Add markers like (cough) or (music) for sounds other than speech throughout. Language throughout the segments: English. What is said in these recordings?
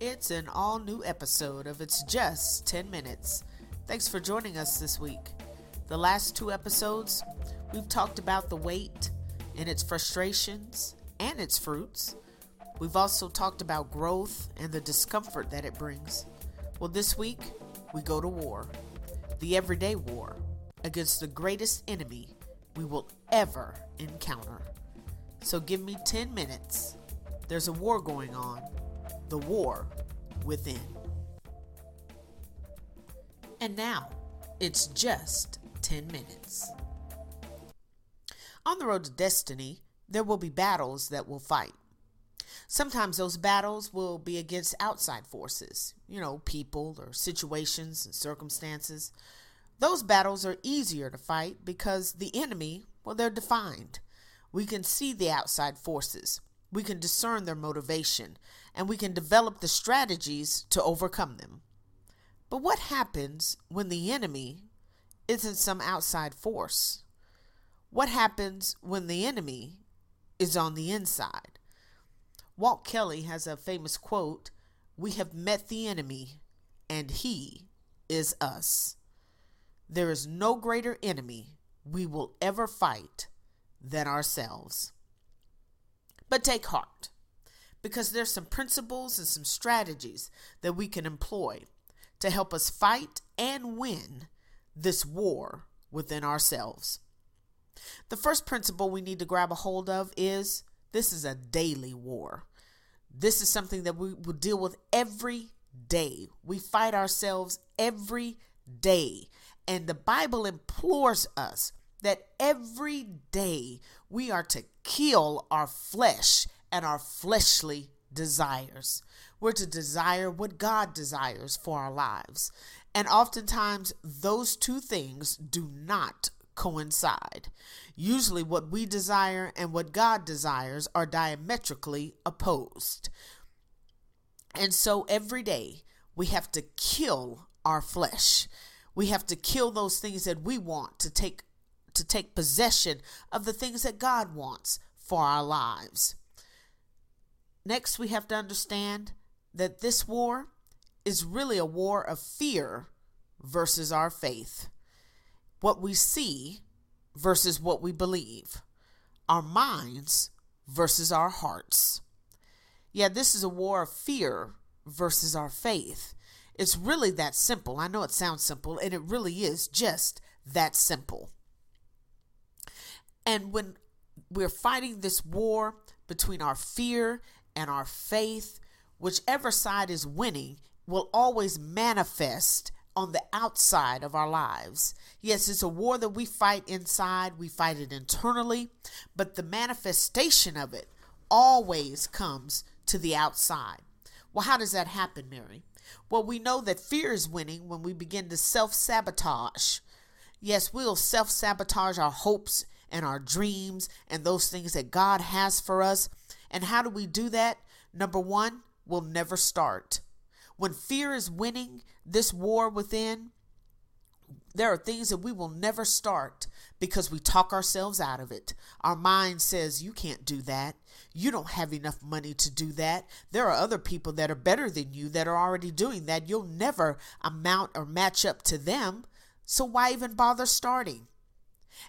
It's an all new episode of It's Just 10 Minutes. Thanks for joining us this week. The last two episodes, we've talked about the wait and its frustrations and its fruits. We've also talked about growth and the discomfort that it brings. Well, this week, we go to war the everyday war against the greatest enemy we will ever encounter. So give me 10 minutes. There's a war going on, the war within. And now, it's just 10 minutes. On the road to destiny, there will be battles that we'll fight. Sometimes those battles will be against outside forces, you know, people or situations and circumstances. Those battles are easier to fight because the enemy, well, they're defined. We can see the outside forces, we can discern their motivation, and we can develop the strategies to overcome them. But what happens when the enemy isn't some outside force? What happens when the enemy is on the inside? Walt Kelly has a famous quote We have met the enemy, and he is us. There is no greater enemy we will ever fight than ourselves. But take heart, because there's some principles and some strategies that we can employ to help us fight and win this war within ourselves. The first principle we need to grab a hold of is this is a daily war. This is something that we will deal with every day. We fight ourselves every day. And the Bible implores us that every day we are to kill our flesh and our fleshly desires. We're to desire what God desires for our lives. And oftentimes, those two things do not coincide. Usually, what we desire and what God desires are diametrically opposed. And so, every day, we have to kill our flesh. We have to kill those things that we want to take to take possession of the things that God wants for our lives. Next, we have to understand that this war is really a war of fear versus our faith. What we see versus what we believe. Our minds versus our hearts. Yeah, this is a war of fear versus our faith. It's really that simple. I know it sounds simple, and it really is just that simple. And when we're fighting this war between our fear and our faith, whichever side is winning will always manifest on the outside of our lives. Yes, it's a war that we fight inside, we fight it internally, but the manifestation of it always comes to the outside. Well, how does that happen, Mary? Well, we know that fear is winning when we begin to self sabotage. Yes, we'll self sabotage our hopes and our dreams and those things that God has for us. And how do we do that? Number one, we'll never start. When fear is winning this war within, there are things that we will never start because we talk ourselves out of it. Our mind says, You can't do that. You don't have enough money to do that. There are other people that are better than you that are already doing that. You'll never amount or match up to them. So why even bother starting?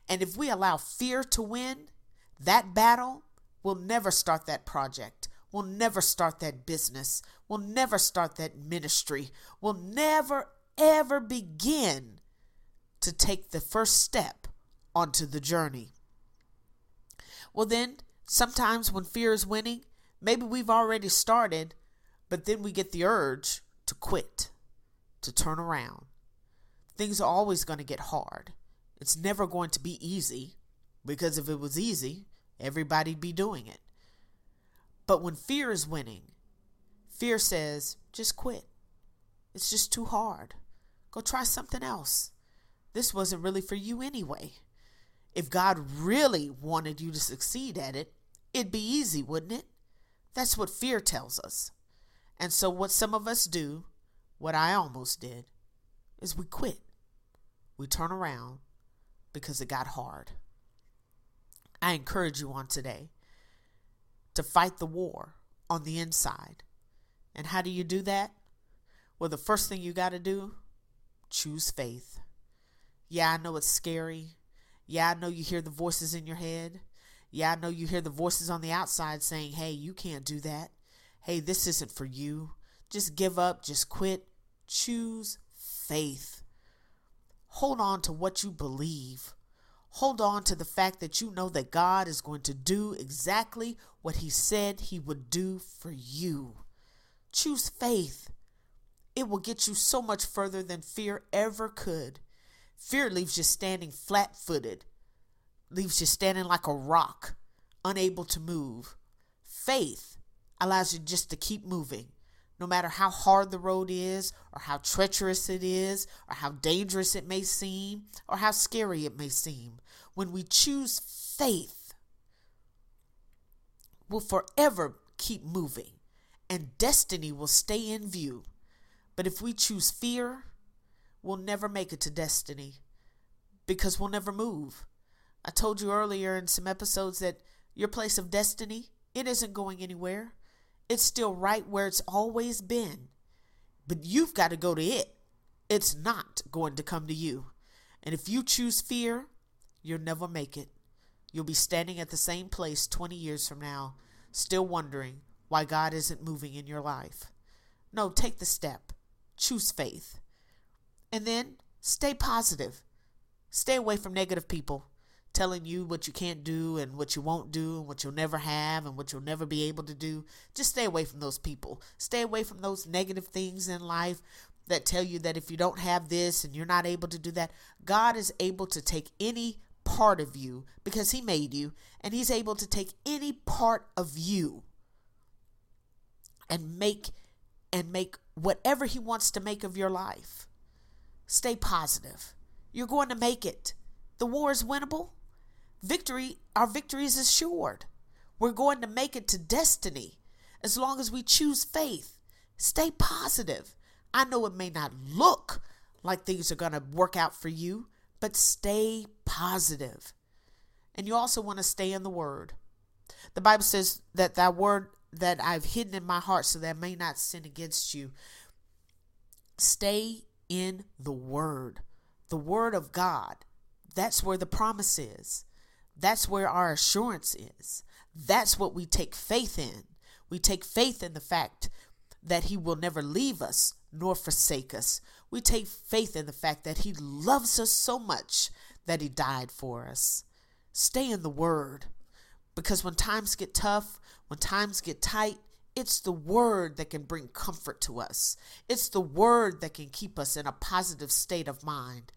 And if we allow fear to win that battle, we'll never start that project. We'll never start that business. We'll never start that ministry. We'll never, ever begin to take the first step onto the journey. Well, then, sometimes when fear is winning, maybe we've already started, but then we get the urge to quit, to turn around. Things are always going to get hard. It's never going to be easy because if it was easy, everybody'd be doing it. But when fear is winning, fear says, just quit. It's just too hard. Go try something else. This wasn't really for you anyway. If God really wanted you to succeed at it, it'd be easy, wouldn't it? That's what fear tells us. And so, what some of us do, what I almost did, is we quit. We turn around because it got hard. I encourage you on today to fight the war on the inside, And how do you do that? Well, the first thing you got to do, choose faith. Yeah, I know it's scary. Yeah, I know you hear the voices in your head. Yeah, I know you hear the voices on the outside saying, hey, you can't do that. Hey, this isn't for you. Just give up, just quit. Choose faith. Hold on to what you believe. Hold on to the fact that you know that God is going to do exactly what He said He would do for you. Choose faith. It will get you so much further than fear ever could. Fear leaves you standing flat footed, leaves you standing like a rock, unable to move. Faith allows you just to keep moving, no matter how hard the road is, or how treacherous it is, or how dangerous it may seem, or how scary it may seem. When we choose faith, we'll forever keep moving, and destiny will stay in view. But if we choose fear, we'll never make it to destiny because we'll never move. I told you earlier in some episodes that your place of destiny, it isn't going anywhere. It's still right where it's always been. But you've got to go to it. It's not going to come to you. And if you choose fear, you'll never make it. You'll be standing at the same place 20 years from now, still wondering why God isn't moving in your life. No, take the step choose faith. And then stay positive. Stay away from negative people telling you what you can't do and what you won't do and what you'll never have and what you'll never be able to do. Just stay away from those people. Stay away from those negative things in life that tell you that if you don't have this and you're not able to do that, God is able to take any part of you because He made you, and He's able to take any part of you and make and make whatever He wants to make of your life. Stay positive. You're going to make it. The war is winnable. Victory, our victory is assured. We're going to make it to destiny as long as we choose faith. Stay positive. I know it may not look like things are going to work out for you, but stay positive. And you also want to stay in the Word. The Bible says that that Word that I've hidden in my heart so that I may not sin against you. Stay in the Word, the Word of God. That's where the promise is. That's where our assurance is. That's what we take faith in. We take faith in the fact that He will never leave us nor forsake us. We take faith in the fact that He loves us so much that He died for us. Stay in the Word because when times get tough, when times get tight, it's the word that can bring comfort to us. It's the word that can keep us in a positive state of mind.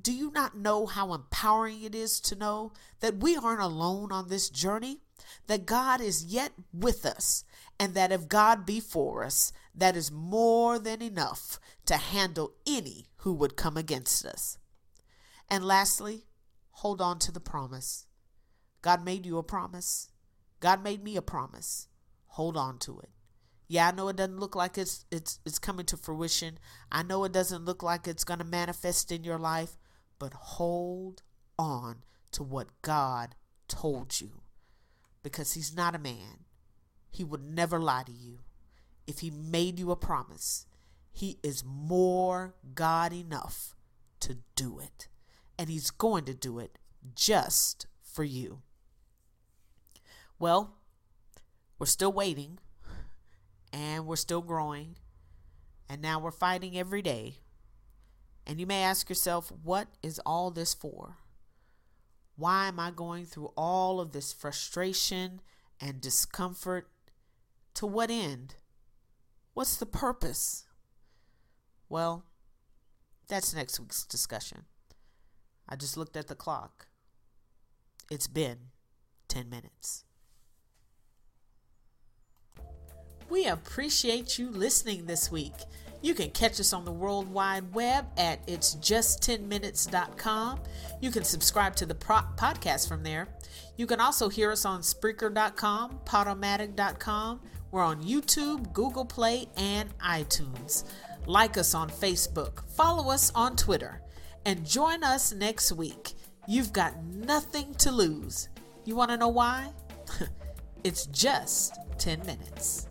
Do you not know how empowering it is to know that we aren't alone on this journey? That God is yet with us, and that if God be for us, that is more than enough to handle any who would come against us. And lastly, hold on to the promise. God made you a promise. God made me a promise. Hold on to it. Yeah, I know it doesn't look like it's it's it's coming to fruition. I know it doesn't look like it's going to manifest in your life, but hold on to what God told you. Because he's not a man. He would never lie to you. If he made you a promise, he is more God enough to do it. And he's going to do it just for you. Well, we're still waiting and we're still growing and now we're fighting every day. And you may ask yourself, what is all this for? Why am I going through all of this frustration and discomfort? To what end? What's the purpose? Well, that's next week's discussion. I just looked at the clock. It's been 10 minutes. We appreciate you listening this week. You can catch us on the World Wide Web at itsjust10minutes.com. You can subscribe to the pro- podcast from there. You can also hear us on Spreaker.com, Podomatic.com. We're on YouTube, Google Play, and iTunes. Like us on Facebook, follow us on Twitter, and join us next week. You've got nothing to lose. You want to know why? (laughs) it's just 10 minutes.